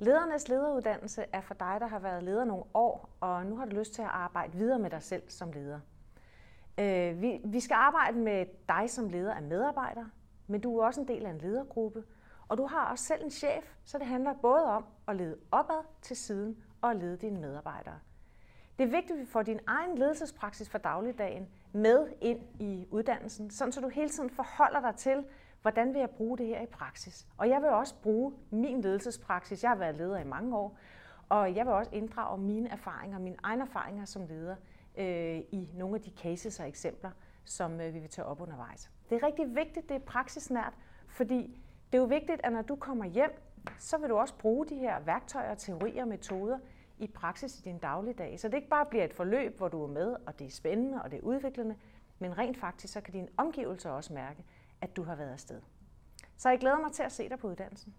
Ledernes lederuddannelse er for dig, der har været leder nogle år, og nu har du lyst til at arbejde videre med dig selv som leder. Øh, vi, vi skal arbejde med dig som leder af medarbejdere, men du er også en del af en ledergruppe, og du har også selv en chef, så det handler både om at lede opad til siden og at lede dine medarbejdere. Det er vigtigt, at vi får din egen ledelsespraksis for dagligdagen med ind i uddannelsen, sådan så du hele tiden forholder dig til, hvordan vil jeg bruge det her i praksis. Og jeg vil også bruge min ledelsespraksis. Jeg har været leder i mange år, og jeg vil også inddrage mine erfaringer, mine egne erfaringer som leder øh, i nogle af de cases og eksempler, som øh, vi vil tage op undervejs. Det er rigtig vigtigt, det er praksisnært, fordi det er jo vigtigt, at når du kommer hjem, så vil du også bruge de her værktøjer, teorier og metoder i praksis i din dagligdag. Så det ikke bare bliver et forløb, hvor du er med, og det er spændende og det er udviklende, men rent faktisk så kan dine omgivelser også mærke, at du har været afsted. Så jeg glæder mig til at se dig på uddannelsen.